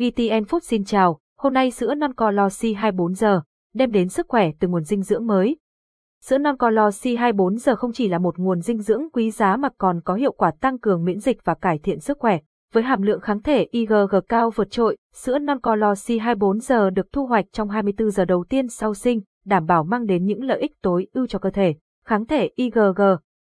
VTN Food xin chào, hôm nay sữa non co si 24 giờ, đem đến sức khỏe từ nguồn dinh dưỡng mới. Sữa non co si 24 giờ không chỉ là một nguồn dinh dưỡng quý giá mà còn có hiệu quả tăng cường miễn dịch và cải thiện sức khỏe. Với hàm lượng kháng thể IgG cao vượt trội, sữa non co si 24 giờ được thu hoạch trong 24 giờ đầu tiên sau sinh, đảm bảo mang đến những lợi ích tối ưu cho cơ thể. Kháng thể IgG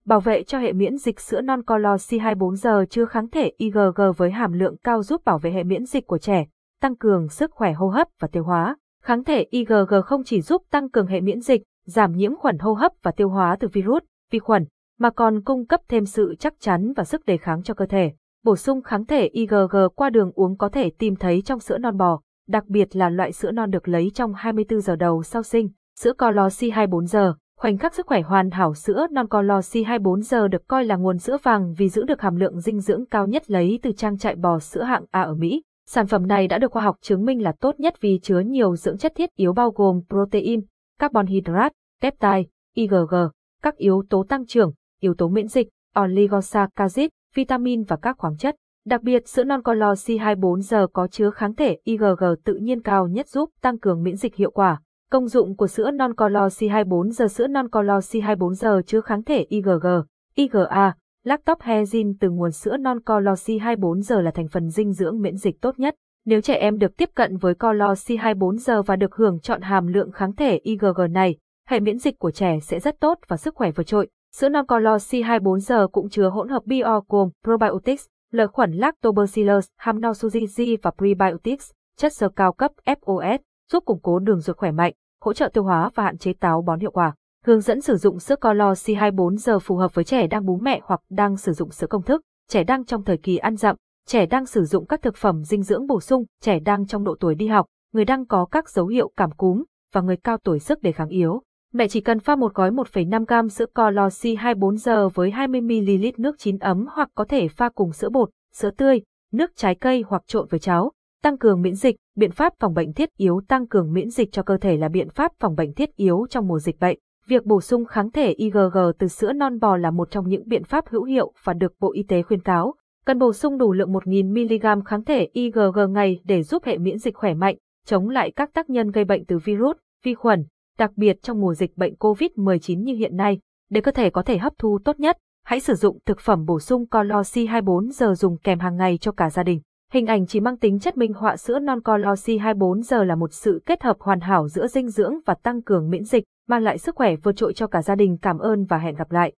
bảo vệ cho hệ miễn dịch sữa non Colosi 24 giờ chứa kháng thể IgG với hàm lượng cao giúp bảo vệ hệ miễn dịch của trẻ, tăng cường sức khỏe hô hấp và tiêu hóa. Kháng thể IgG không chỉ giúp tăng cường hệ miễn dịch, giảm nhiễm khuẩn hô hấp và tiêu hóa từ virus, vi khuẩn, mà còn cung cấp thêm sự chắc chắn và sức đề kháng cho cơ thể. Bổ sung kháng thể IgG qua đường uống có thể tìm thấy trong sữa non bò, đặc biệt là loại sữa non được lấy trong 24 giờ đầu sau sinh. Sữa Colossi 24 giờ, Khoảnh khắc sức khỏe hoàn hảo sữa non Colosi 24 giờ được coi là nguồn sữa vàng vì giữ được hàm lượng dinh dưỡng cao nhất lấy từ trang trại bò sữa hạng A ở Mỹ. Sản phẩm này đã được khoa học chứng minh là tốt nhất vì chứa nhiều dưỡng chất thiết yếu bao gồm protein, carbon hydrate, peptide, IgG, các yếu tố tăng trưởng, yếu tố miễn dịch, oligosaccharide, vitamin và các khoáng chất. Đặc biệt, sữa non Colosi 24 giờ có chứa kháng thể IgG tự nhiên cao nhất giúp tăng cường miễn dịch hiệu quả. Công dụng của sữa non Colosi 24 giờ Sữa non Colosi 24 giờ chứa kháng thể IgG, IgA, lactobhezin từ nguồn sữa non Colosi 24 giờ là thành phần dinh dưỡng miễn dịch tốt nhất. Nếu trẻ em được tiếp cận với Colosi 24 giờ và được hưởng chọn hàm lượng kháng thể IgG này, hệ miễn dịch của trẻ sẽ rất tốt và sức khỏe vượt trội. Sữa non Colosi 24 giờ cũng chứa hỗn hợp bio gồm probiotics, lợi khuẩn lactobacillus, hamnosujizi và prebiotics, chất xơ cao cấp FOS, giúp củng cố đường ruột khỏe mạnh, hỗ trợ tiêu hóa và hạn chế táo bón hiệu quả. Hướng dẫn sử dụng sữa Colosi 24 giờ phù hợp với trẻ đang bú mẹ hoặc đang sử dụng sữa công thức, trẻ đang trong thời kỳ ăn dặm, trẻ đang sử dụng các thực phẩm dinh dưỡng bổ sung, trẻ đang trong độ tuổi đi học, người đang có các dấu hiệu cảm cúm và người cao tuổi sức đề kháng yếu. Mẹ chỉ cần pha một gói 1,5 gam sữa Colosi 24 giờ với 20ml nước chín ấm hoặc có thể pha cùng sữa bột, sữa tươi, nước trái cây hoặc trộn với cháo. Tăng cường miễn dịch, biện pháp phòng bệnh thiết yếu tăng cường miễn dịch cho cơ thể là biện pháp phòng bệnh thiết yếu trong mùa dịch bệnh. Việc bổ sung kháng thể IgG từ sữa non bò là một trong những biện pháp hữu hiệu và được Bộ Y tế khuyên cáo. Cần bổ sung đủ lượng 1.000mg kháng thể IgG ngày để giúp hệ miễn dịch khỏe mạnh, chống lại các tác nhân gây bệnh từ virus, vi khuẩn, đặc biệt trong mùa dịch bệnh COVID-19 như hiện nay. Để cơ thể có thể hấp thu tốt nhất, hãy sử dụng thực phẩm bổ sung Colossi 24 giờ dùng kèm hàng ngày cho cả gia đình. Hình ảnh chỉ mang tính chất minh họa sữa non con Oxy24 giờ là một sự kết hợp hoàn hảo giữa dinh dưỡng và tăng cường miễn dịch, mang lại sức khỏe vượt trội cho cả gia đình. Cảm ơn và hẹn gặp lại.